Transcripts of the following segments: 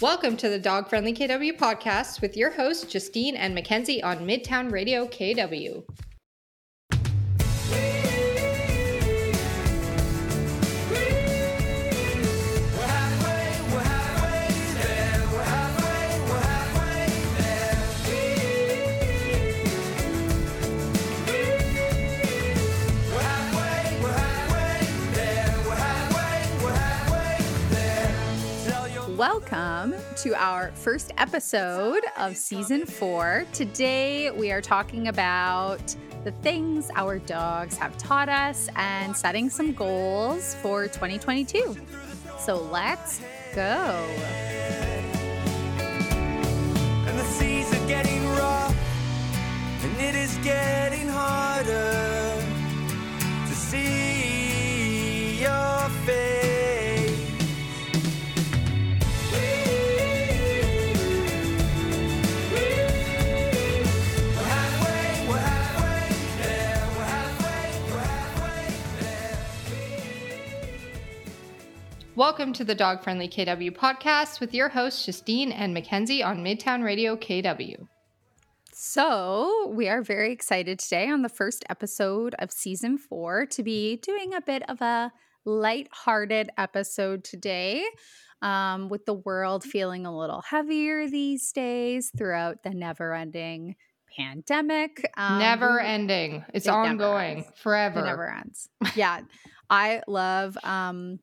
Welcome to the Dog Friendly KW podcast with your hosts, Justine and Mackenzie on Midtown Radio KW. To our first episode of season four. Today, we are talking about the things our dogs have taught us and setting some goals for 2022. So let's go. And the seas are getting rough, and it is getting harder Welcome to the Dog Friendly KW podcast with your hosts, Justine and Mackenzie on Midtown Radio KW. So, we are very excited today on the first episode of season four to be doing a bit of a light-hearted episode today. Um, with the world feeling a little heavier these days throughout the never ending pandemic. Um, never ending. It's it ongoing ends. forever. It never ends. Yeah. I love um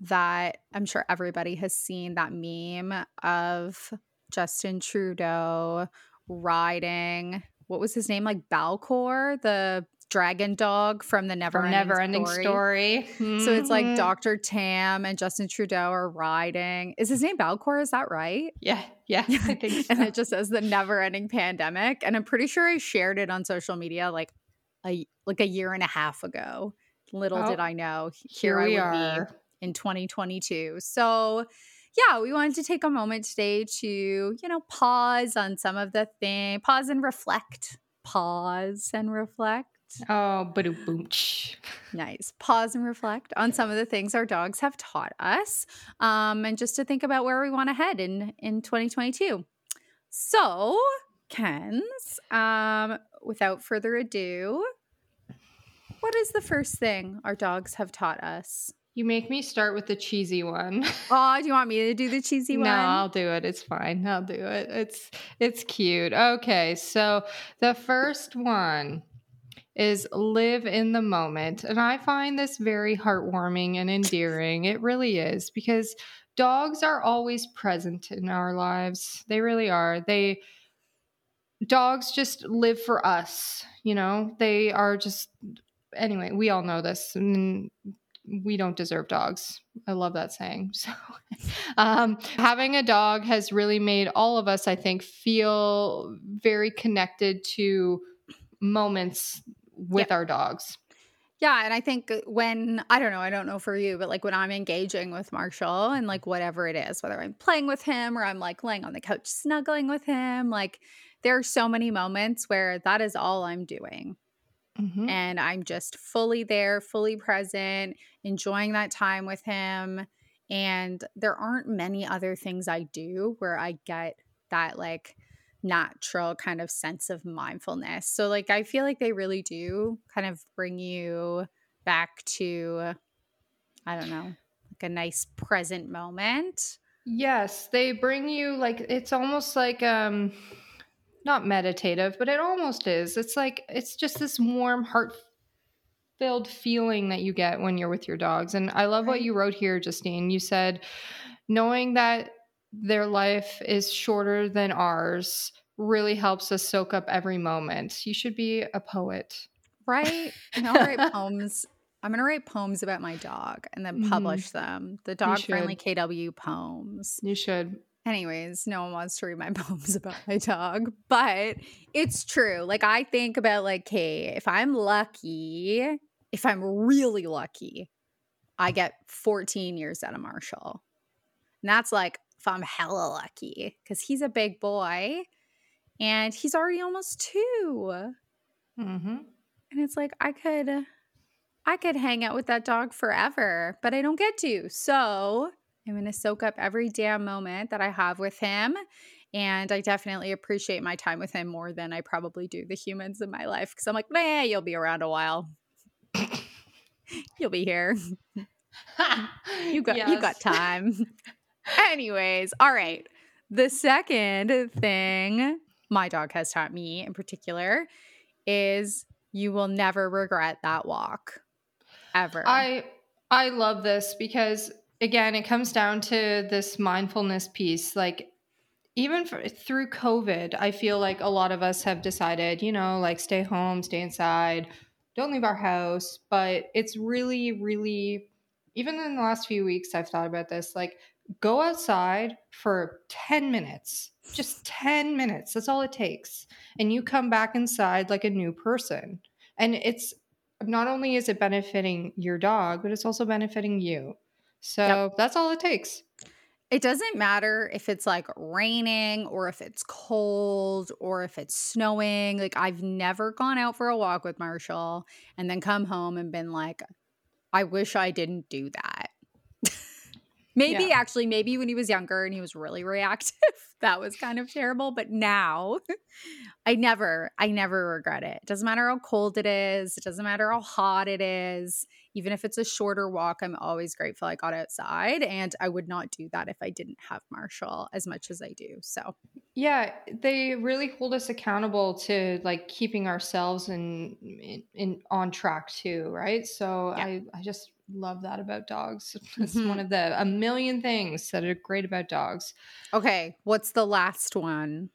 that I'm sure everybody has seen that meme of Justin Trudeau riding what was his name? Like Balcor, the dragon dog from the Never From Never Ending Story. So it's like Mhm. Dr. Tam and Justin Trudeau are riding. Is his name Balcor? Is that right? Yeah, yeah, I think so. and it just says the never ending pandemic. And I'm pretty sure I shared it on social media like a like a year and a half ago. Little Oh, did I know Here here, I we would are. be in 2022. So yeah, we wanted to take a moment today to, you know, pause on some of the thing, pause and reflect. Pause and reflect. Oh, boom, boom. Nice. Pause and reflect on some of the things our dogs have taught us, um, and just to think about where we want to head in in 2022. So, Kens, um, without further ado, what is the first thing our dogs have taught us? You make me start with the cheesy one. Oh, do you want me to do the cheesy one? no. I'll do it. It's fine. I'll do it. It's it's cute. Okay, so the first one is live in the moment. And I find this very heartwarming and endearing. It really is because dogs are always present in our lives. They really are. They dogs just live for us, you know? They are just anyway, we all know this. And we don't deserve dogs. I love that saying. So, um, having a dog has really made all of us, I think, feel very connected to moments with our dogs. Yeah, and I think when I don't know, I don't know for you, but like when I'm engaging with Marshall and like whatever it is, whether I'm playing with him or I'm like laying on the couch snuggling with him, like there are so many moments where that is all I'm doing. Mhm. And I'm just fully there, fully present, enjoying that time with him. And there aren't many other things I do where I get that like natural kind of sense of mindfulness. So like I feel like they really do kind of bring you back to I don't know, like a nice present moment. Yes, they bring you like it's almost like um not meditative, but it almost is. It's like it's just this warm heart filled feeling that you get when you're with your dogs. And I love what you wrote here, Justine. You said knowing that their life is shorter than ours really helps us soak up every moment. You should be a poet. Right? And I'll write poems. I'm gonna write poems about my dog and then Mhm. publish them. The dog friendly. KW poems. You should. Anyways, no one wants to read my poems about my dog, but it's true. Like I think about like, hey, if I'm lucky, if I'm really lucky, I get 14 years out of Marshall. And that's like if I'm hella lucky because he's a big boy and he's already almost two. Mm-hmm. And it's like I could I could hang out with that dog forever, but I don't get to. So I'm going to soak up every damn moment that I have with him. And I definitely appreciate my time with him more than I probably do the humans in my life because I'm like, nah, you'll be around a while. you'll be here. You got you got time. Anyways, all right. The second thing my dog has taught me in particular is you will never regret that walk. Ever. I I love this because again, it comes down to this mindfulness piece. Like even for, through COVID, I feel like a lot of us have decided, you know, like stay home, stay inside, don't leave our house. But it's really, really, even in the last few weeks, I've thought about this. Like, go outside for 10 minutes, just 10 minutes. That's all it takes. And you come back inside like a new person. And it's not only is it benefiting your dog, but it's also benefiting you. So that's all it takes. It doesn't matter if it's like raining or if it's cold or if it's snowing. Like, I've never gone out for a walk with Marshall and then come home and been like, I wish I didn't do that. maybe Yeah. actually, maybe when he was younger and he was really reactive, that was kind of terrible. But now I never, I never regret it. It doesn't matter how cold it is, it doesn't matter how hot it is. Even if it's a shorter walk, I'm always grateful I got outside. And I would not do that if I didn't have Marshall as much as I do. So, Yeah, they really hold us accountable to like keeping ourselves in in, in on track too, right? So Yeah. I I just love that about dogs. It's Mhm. one of the a million things that are great about dogs. okay, what's the last one?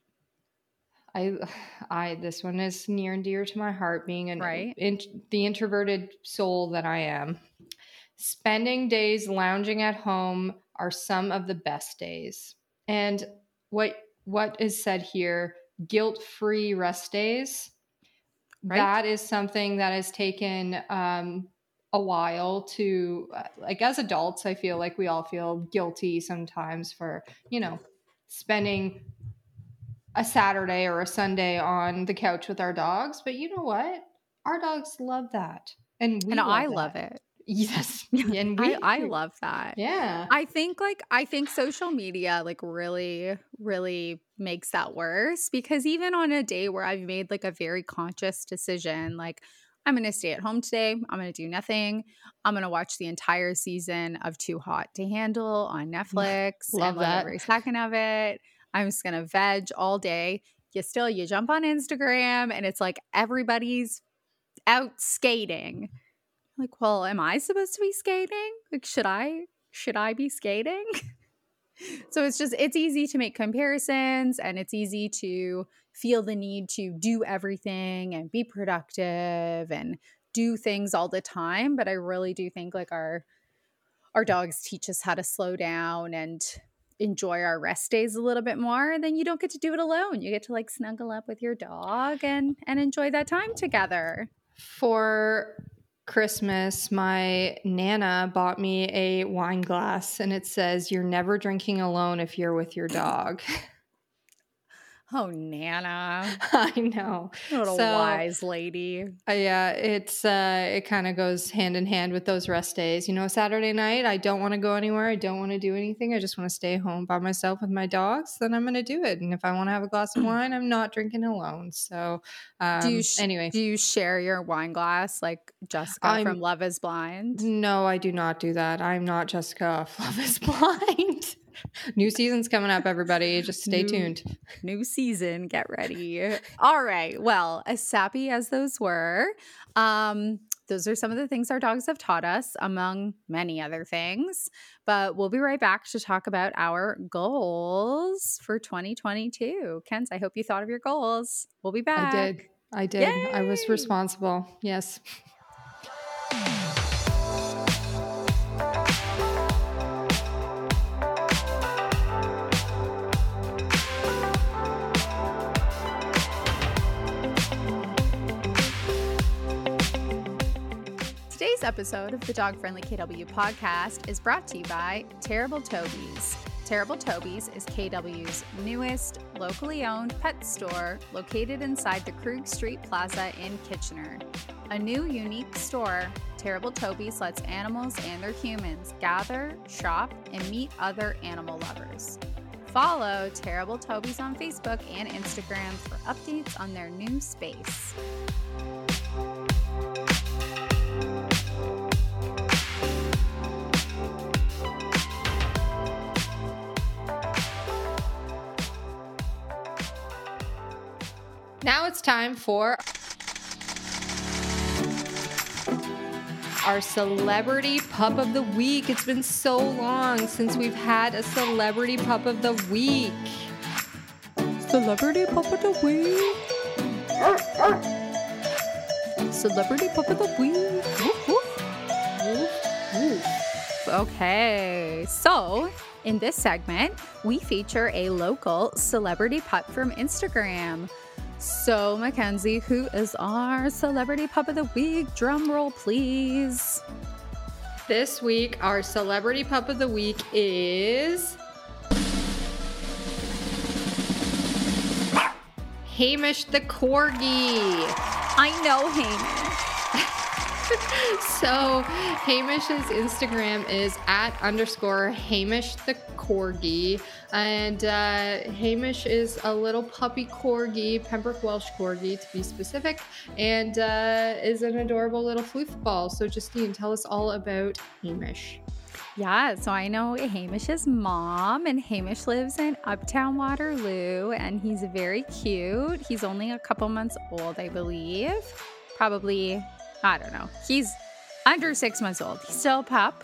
I I this one is near and dear to my heart being an Right. in, the introverted soul that I am. Spending days lounging at home are some of the best days. And what what is said here, guilt-free rest days, Right. that is something that has taken um a while to uh, like as adults i feel like we all feel guilty sometimes for you know spending a saturday or a sunday on the couch with our dogs but you know what our dogs love that and we and I that. love it. yes and we I, I love that. yeah I think like I think social media like really really makes that worse because even on a day where I've made like a very conscious decision like I'm going to stay at home today, I'm going to do nothing. I'm going to watch the entire season of Too Hot to Handle on Netflix. Love and love that. every second of it. I'm just going to veg all day. You still you jump on Instagram and it's like everybody's out skating. Like, well, am I supposed to be skating? Like, should I should I be skating? so it's just it's easy to make comparisons and it's easy to feel the need to do everything and be productive and do things all the time, but I really do think like our our dogs teach us how to slow down and enjoy our rest days a little bit more then you don't get to do it alone you get to like snuggle up with your dog and and enjoy that time together for Christmas, my Nana bought me a wine glass and it says, You're never drinking alone if you're with your dog. oh nana I know. what a So- wise lady Uh, yeah, it's uh it kind of goes hand in hand with those rest days. You know, Saturday night, I don't want to go anywhere. I don't want to do anything. I just want to stay home by myself with my dogs. Then I'm going to do it. And if I want to have a glass of wine, I'm not drinking alone. So, um, do you sh- anyway, do you share your wine glass like jessica I'm- from love is blind no, I do not do that. I'm not Jessica off Love is Blind. New season's coming up, everybody. Just stay New- tuned. new season get ready all right well as sappy as those were um those are some of the things our dogs have taught us among many other things but we'll be right back to talk about our goals for 2022 kens i hope you thought of your goals we'll be back I did. I did. I was responsible. Yes. Today's episode of the Dog Friendly KW podcast is brought to you by Terrible Toby's. Terrible Toby's is KW's newest locally owned pet store located inside the Krug Street Plaza in Kitchener. A new, unique store, Terrible Toby's lets animals and their humans gather, shop, and meet other animal lovers. Follow Terrible Toby's on Facebook and Instagram for updates on their new space. Now it's time for our celebrity pup of the week. It's been so long since we've had a celebrity pup of the week. Celebrity pup of the week. Celebrity pup of the week. Okay, so in this segment, we feature a local celebrity pup from Instagram. So, Mackenzie, who is our celebrity pup of the week? Drum roll, please. This week, our celebrity pup of the week is Hamish the Corgi. I know Hamish. so Hamish's Instagram is at underscore Hamish the Corgi. And uh, Hamish is a little puppy corgi, Pembroke Welsh corgi to be specific, and uh, is an adorable little floofball. So Justine, tell us all about Hamish. Yeah, so I know Hamish's mom, and Hamish lives in Uptown Waterloo, and he's very cute. He's only a couple months old, I believe. Probably, I don't know. He's under six months old. He's still a pup.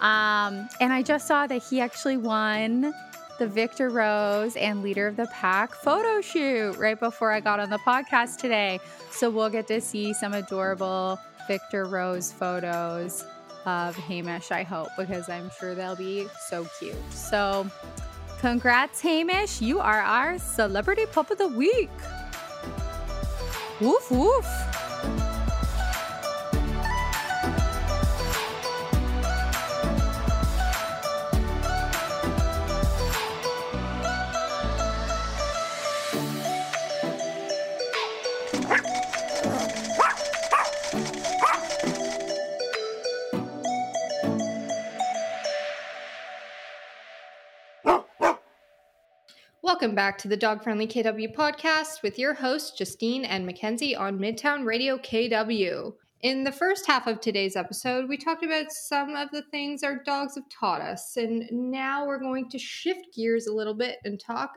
Um, and I just saw that he actually won the Victor Rose and Leader of the Pack photo shoot right before I got on the podcast today. So we'll get to see some adorable Victor Rose photos of Hamish, I hope, because I'm sure they'll be so cute. So, congrats, Hamish. You are our celebrity pup of the week. Woof, woof. Welcome back to the Dog Friendly KW podcast with your hosts, Justine and Mackenzie on Midtown Radio KW. In the first half of today's episode, we talked about some of the things our dogs have taught us, and now we're going to shift gears a little bit and talk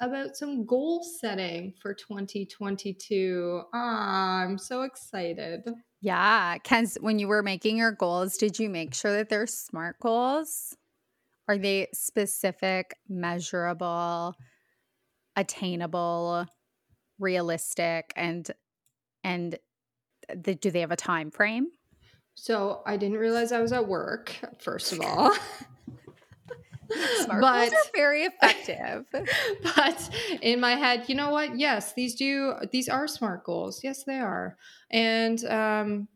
about some goal setting for 2022. Ah, I'm so excited. Yeah. Ken's, when you were making your goals, did you make sure that they're SMART goals? Are they specific, measurable, attainable, realistic, and and the, do they have a time frame? So I didn't realize I was at work, first of all. SMART But- goals are very effective. but in my head, you know what? Yes, these do. These are smart goals. Yes, they are, and um,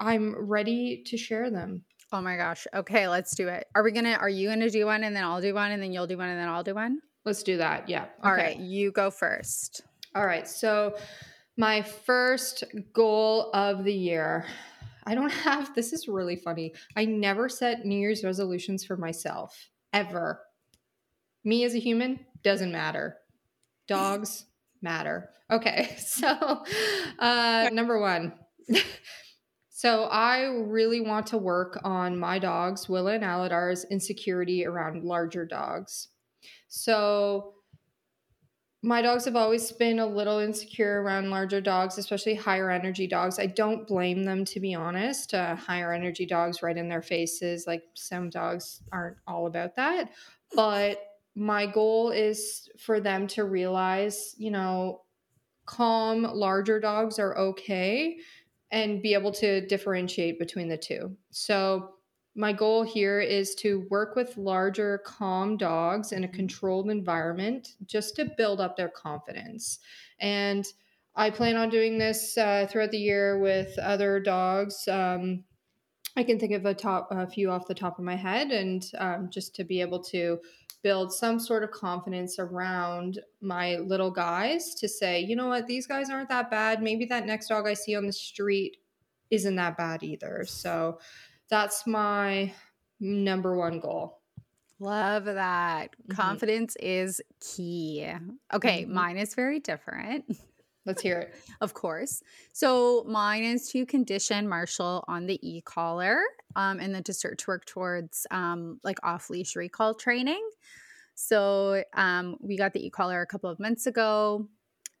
I'm ready to share them. oh my gosh. Okay, let's do it. Are we gonna? Are you gonna do one, and then I'll do one, and then you'll do one, and then I'll do one? Let's do that. Yeah. All Okay. right, you go first. All right. So, my first goal of the year. I don't have. This is really funny. I never set New Year's resolutions for myself ever. Me as a human doesn't matter. Dogs matter. Okay. So, uh, number one. So I really want to work on my dogs, Willa and Aladar's insecurity around larger dogs. So my dogs have always been a little insecure around larger dogs, especially higher energy dogs. I don't blame them, to be honest. Uh, higher energy dogs right in their faces. Like some dogs aren't all about that. But my goal is for them to realize, you know, calm, larger dogs are okay and be able to differentiate between the two. So, my goal here is to work with larger, calm dogs in a controlled environment just to build up their confidence. And I plan on doing this uh, throughout the year with other dogs. Um, I can think of a top a few off the top of my head, and um, just to be able to build some sort of confidence around my little guys to say, you know what, these guys aren't that bad. Maybe that next dog I see on the street isn't that bad either. So that's my number one goal. Love that. Mhm. Confidence is key. Okay, Mhm. mine is very different. Let's hear it. of course. So mine is to condition Marshall on the e-collar um, and then to start to work towards um, like off-leash recall training. So um, we got the e-collar a couple of months ago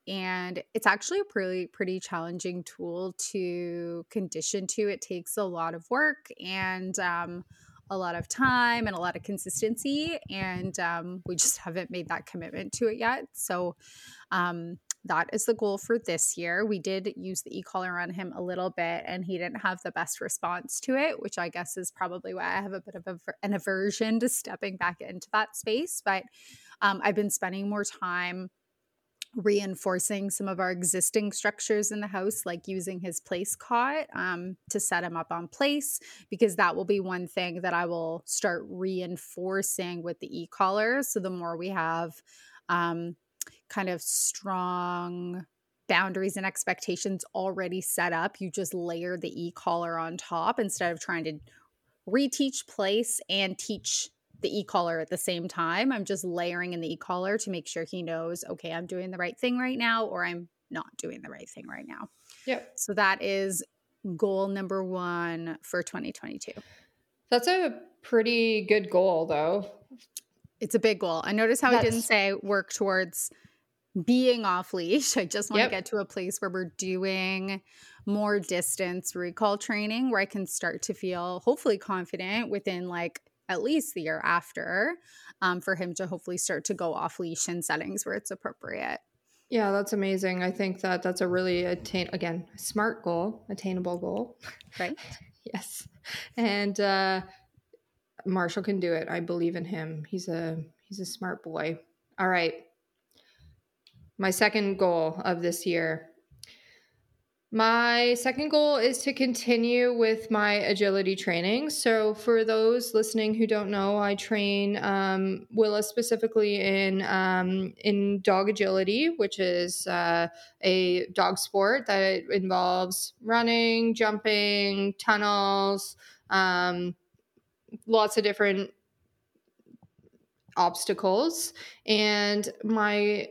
and it's actually a pretty pretty challenging tool to condition to. It takes a lot of work and um, a lot of time and a lot of consistency and um, we just haven't made that commitment to it yet. So um, that is the goal for this year. We did use the e-collar on him a little bit and he didn't have the best response to it, which I guess is probably why I have a bit of a, an aversion to stepping back into that space. But um, I've been spending more time reinforcing some of our existing structures in the house, like using his place cot um, to set him up on place, because that will be one thing that I will start reinforcing with the e collar. So the more we have um, kind of strong boundaries and expectations already set up, you just layer the e collar on top instead of trying to reteach place and teach the e-collar at the same time. I'm just layering in the e-collar to make sure he knows, okay, I'm doing the right thing right now or I'm not doing the right thing right now. Yep. So that is goal number 1 for 2022. That's a pretty good goal, though. It's a big goal. I notice how I didn't say work towards being off leash. I just want Yep. to get to a place where we're doing more distance recall training where I can start to feel hopefully confident within like at least the year after um, for him to hopefully start to go off leash in settings where it's appropriate. Yeah, that's amazing. I think that that's a really attain again smart goal, attainable goal. Right. yes, and uh, Marshall can do it. I believe in him. He's a he's a smart boy. All right, my second goal of this year. My second goal is to continue with my agility training. So, for those listening who don't know, I train um, Willa specifically in um, in dog agility, which is uh, a dog sport that involves running, jumping, tunnels, um, lots of different obstacles. And my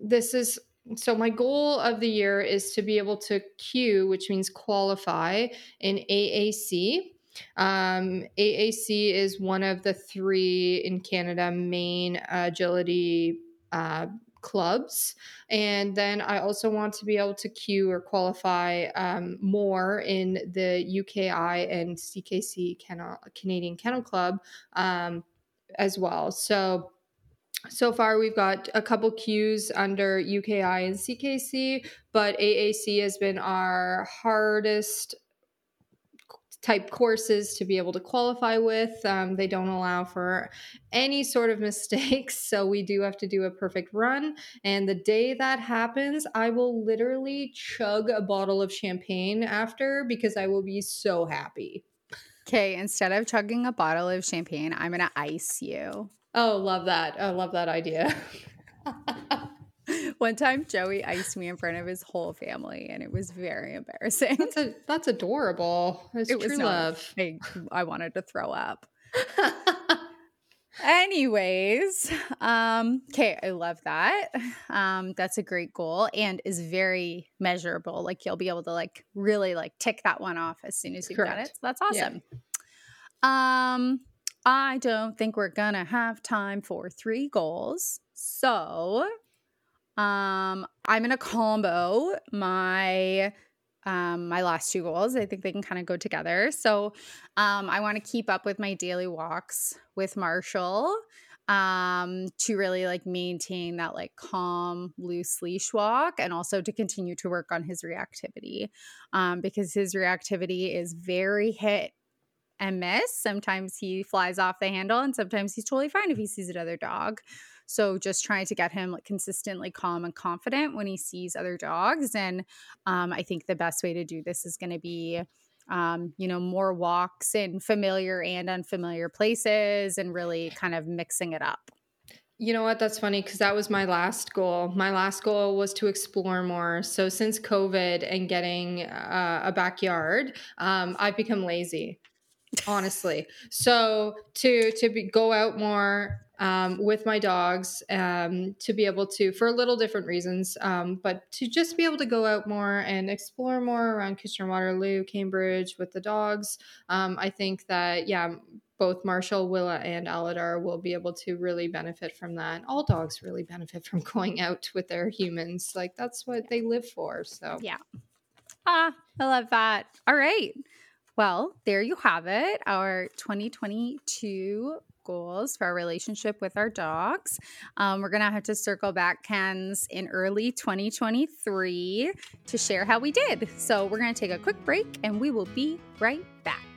this is so my goal of the year is to be able to Q, which means qualify in AAC. Um, AAC is one of the three in Canada main agility uh, clubs. And then I also want to be able to Q or qualify um, more in the UKI and CKC Kennel, Canadian Kennel Club um, as well. So so far we've got a couple Qs under UKI and CKC, but AAC has been our hardest type courses to be able to qualify with. Um, they don't allow for any sort of mistakes, so we do have to do a perfect run. And the day that happens, I will literally chug a bottle of champagne after because I will be so happy. Okay, instead of chugging a bottle of champagne, I'm to ice you. Oh, love that. I love that idea. One time, Joey iced me in front of his whole family, and it was very embarrassing. That's a that's adorable. It's It was true love. I, I wanted to throw up. Anyways, um, okay, I love that. Um, that's a great goal and is very measurable. Like you'll be able to like really like tick that one off as soon as you've done it. So that's Yeah. awesome. Um, I don't think we're gonna have time for three goals. So um I'm gonna combo my um my last two goals. I think they can kind of go together. So um I want to keep up with my daily walks with Marshall um to really like maintain that like calm loose leash walk and also to continue to work on his reactivity um because his reactivity is very hit and miss sometimes he flies off the handle and sometimes he's totally fine if he sees another dog so just trying to get him like consistently calm and confident when he sees other dogs and um, i think the best way to do this is going to be um, you know, more walks in familiar and unfamiliar places and really kind of mixing it up. You know what? That's funny because that was my last goal. My last goal was to explore more. So since COVID and getting uh, a backyard, um, I've become lazy, honestly. So to to be, go out more um, with my dogs, um, to be able to for a little different reasons, um, but to just be able to go out more and explore more around Kitchener Waterloo, Cambridge with the dogs. Um, I think that yeah, both Marshall, Willa, and Aladar will be able to really benefit from that. All dogs really benefit from going out with their humans. Like that's what they live for. So Yeah. Ah, I love that. All right. Well, there you have it. Our 2022 goals for our relationship with our dogs. Um, we're going to have to circle back, Kens, in early 2023 to share how we did. So we're going to take a quick break and we will be right back.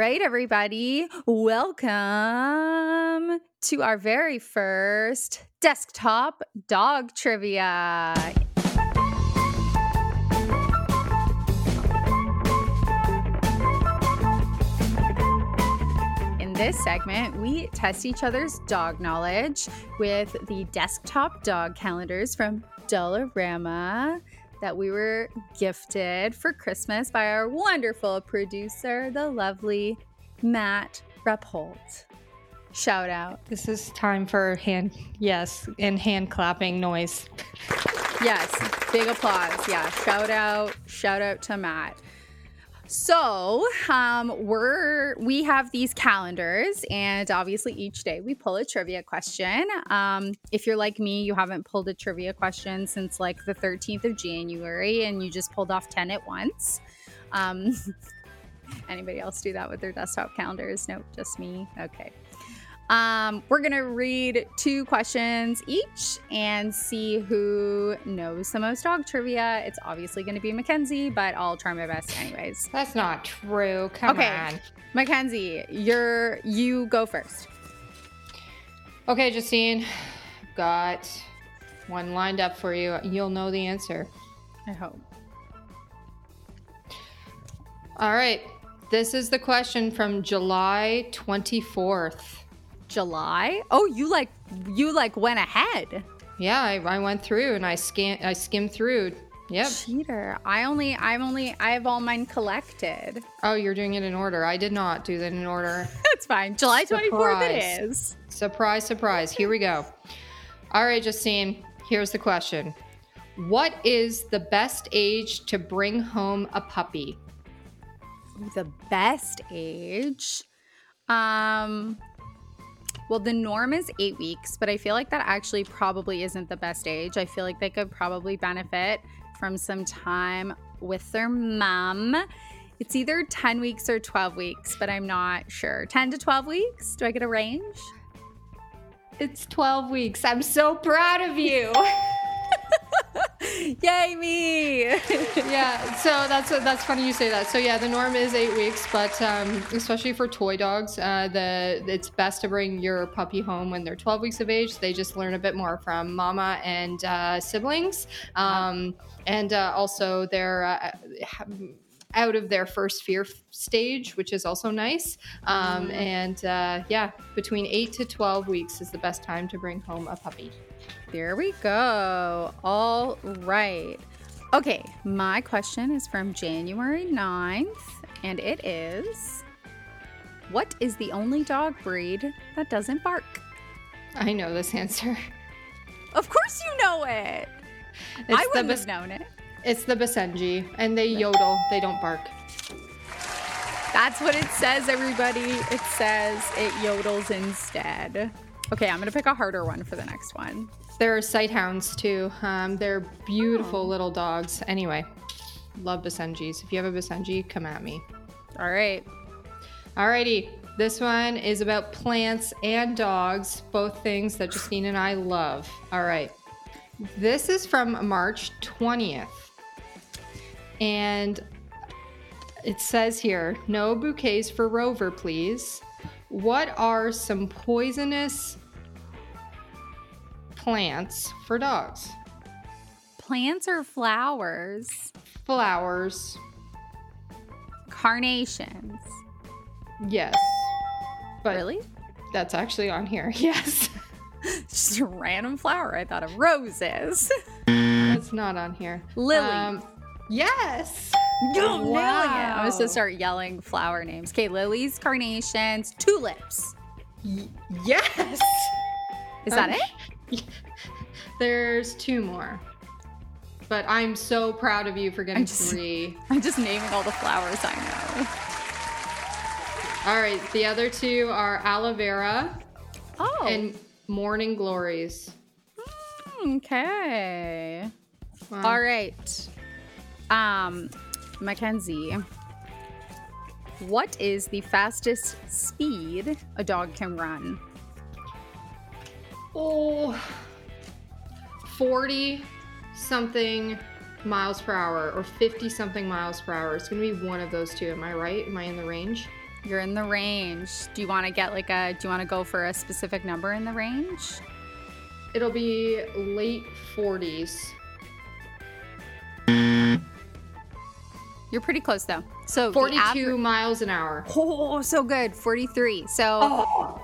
Right, everybody, welcome to our very first desktop dog trivia. In this segment, we test each other's dog knowledge with the desktop dog calendars from Dollarama that we were gifted for Christmas by our wonderful producer, the lovely Matt Repholt. Shout out. this is time for hand yes and hand clapping noise. Yes, big applause. Yeah, shout out, shout out to Matt. So, um, we're we have these calendars, and obviously each day we pull a trivia question. Um, if you're like me, you haven't pulled a trivia question since like the 13th of January, and you just pulled off 10 at once. Um, anybody else do that with their desktop calendars? Nope, just me. Okay. Um, we're gonna read two questions each and see who knows the most dog trivia. It's obviously gonna be Mackenzie, but I'll try my best anyways. That's not true. Come Okay. on. Mackenzie, you're you go first. Okay, Justine, got one lined up for you. You'll know the answer. I hope. All right. This is the question from July 24th. July? Oh, you like you like went ahead. Yeah, I, I went through and I scan I skimmed through. Yep. Cheater. I only I'm only I have all mine collected. Oh, you're doing it in order. I did not do that in order. That's fine. July twenty fourth it is. Surprise, surprise. Here we go. All right, Justine, here's the question. What is the best age to bring home a puppy? the best age um well the norm is eight weeks but i feel like that actually probably isn't the best age. I feel like they could probably benefit from some time with their mom. It's either 10 weeks or 12 weeks but i'm not sure. 10 to 12 weeks? Do i get a range? It's 12 weeks. I'm so proud of you. yay me yeah, so that's that's funny you say that. So yeah, the norm is eight weeks, but um, especially for toy dogs, uh, the it's best to bring your puppy home when they're 12 weeks of age. They just learn a bit more from mama and uh, siblings, um, and uh, also they're uh, out of their first fear stage, which is also nice. Um, and uh, yeah, between eight to 12 weeks is the best time to bring home a puppy. There we go. All right. Okay, my question is from January 9th, and it is What is the only dog breed that doesn't bark? I know this answer. Of course you know it. It's I wouldn't have known it. It's the Basenji, and they yodel. They don't bark. That's what it says, everybody. It says it yodels instead. Okay, I'm gonna pick a harder one for the next one. There are sight hounds too. Um, they're beautiful Oh. little dogs. Anyway, love Basenjis. If you have a Basenji, come at me. All right. Alrighty, this one is about plants and dogs, both things that Justine and I love. All right, this is from March 20th. And it says here no bouquets for Rover, please. What are some poisonous plants for dogs? Plants or flowers? Flowers, Carnations. yes. But Really? that's actually on here, yes. Just a random flower. I thought of roses. That's not on here. Lily. Um, yes. Nailing it. I'm just gonna start yelling flower names. Okay, lilies, carnations, tulips. Y- yes. Is that Um, it? There's two more. But I'm so proud of you for getting just- three. I'm just naming all the flowers I know. All right, the other two are aloe vera Oh, and morning glories. okay. Wow. All right. Um, Mackenzie, what is the fastest speed a dog can run? Oh, 40 something miles per hour or 50 something miles per hour. It's going to be one of those two. Am I right? Am I in the range? You're in the range. Do you want to get like a? Do you want to go for a specific number in the range? It'll be late 40s. You're pretty close though. So 42 aver- miles an hour. Oh, so good. 43. So oh.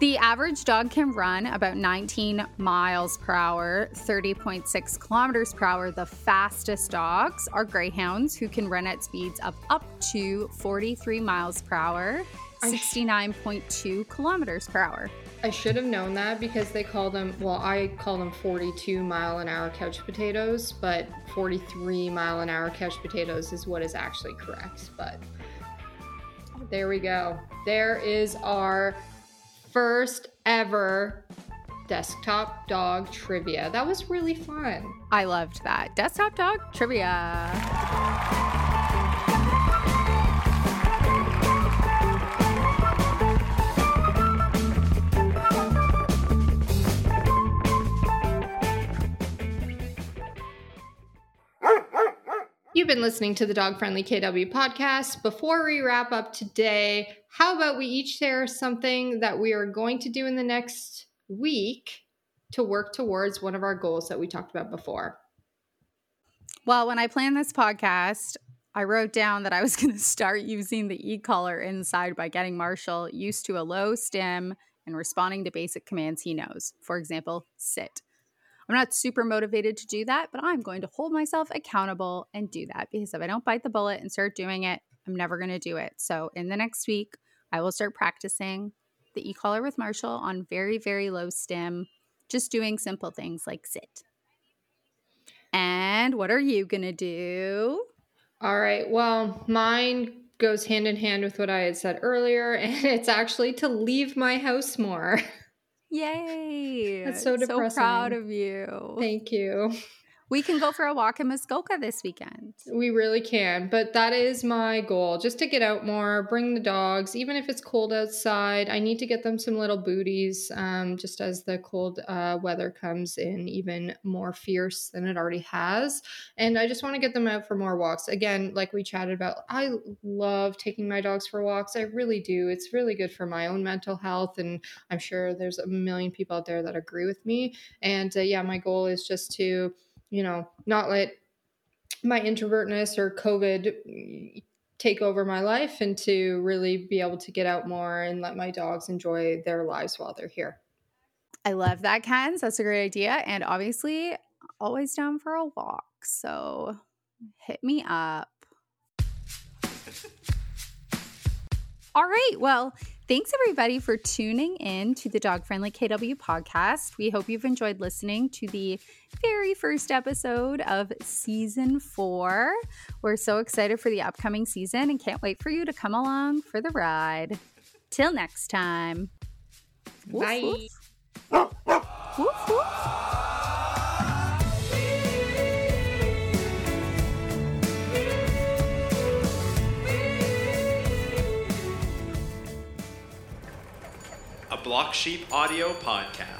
The average dog can run about 19 miles per hour, 30.6 kilometers per hour. The fastest dogs are greyhounds who can run at speeds of up to 43 miles per hour, 69.2 kilometers per hour. I should have known that because they call them, well, I call them 42 mile an hour couch potatoes, but 43 mile an hour couch potatoes is what is actually correct. But there we go. There is our first ever desktop dog trivia. That was really fun. I loved that. Desktop dog trivia. You've been listening to the Dog Friendly KW podcast. Before we wrap up today, how about we each share something that we are going to do in the next week to work towards one of our goals that we talked about before? Well, when I planned this podcast, I wrote down that I was going to start using the e collar inside by getting Marshall used to a low stim and responding to basic commands he knows. For example, sit. I'm not super motivated to do that, but I'm going to hold myself accountable and do that because if I don't bite the bullet and start doing it, I'm never going to do it. So, in the next week, I will start practicing the e collar with Marshall on very, very low stim, just doing simple things like sit. And what are you going to do? All right. Well, mine goes hand in hand with what I had said earlier, and it's actually to leave my house more. Yay. That's so So proud of you. Thank you. We can go for a walk in Muskoka this weekend. We really can, but that is my goal just to get out more, bring the dogs, even if it's cold outside. I need to get them some little booties um, just as the cold uh, weather comes in even more fierce than it already has. And I just want to get them out for more walks. Again, like we chatted about, I love taking my dogs for walks. I really do. It's really good for my own mental health. And I'm sure there's a million people out there that agree with me. And uh, yeah, my goal is just to, you know, not let my introvertness or COVID take over my life and to really be able to get out more and let my dogs enjoy their lives while they're here. I love that, Kens. That's a great idea. And obviously, always down for a walk. So hit me up. All right. Well, thanks everybody for tuning in to the Dog Friendly KW podcast. We hope you've enjoyed listening to the very first episode of season four. We're so excited for the upcoming season and can't wait for you to come along for the ride. Till next time. Bye. woof. Woof, woof. Block Sheep audio podcast.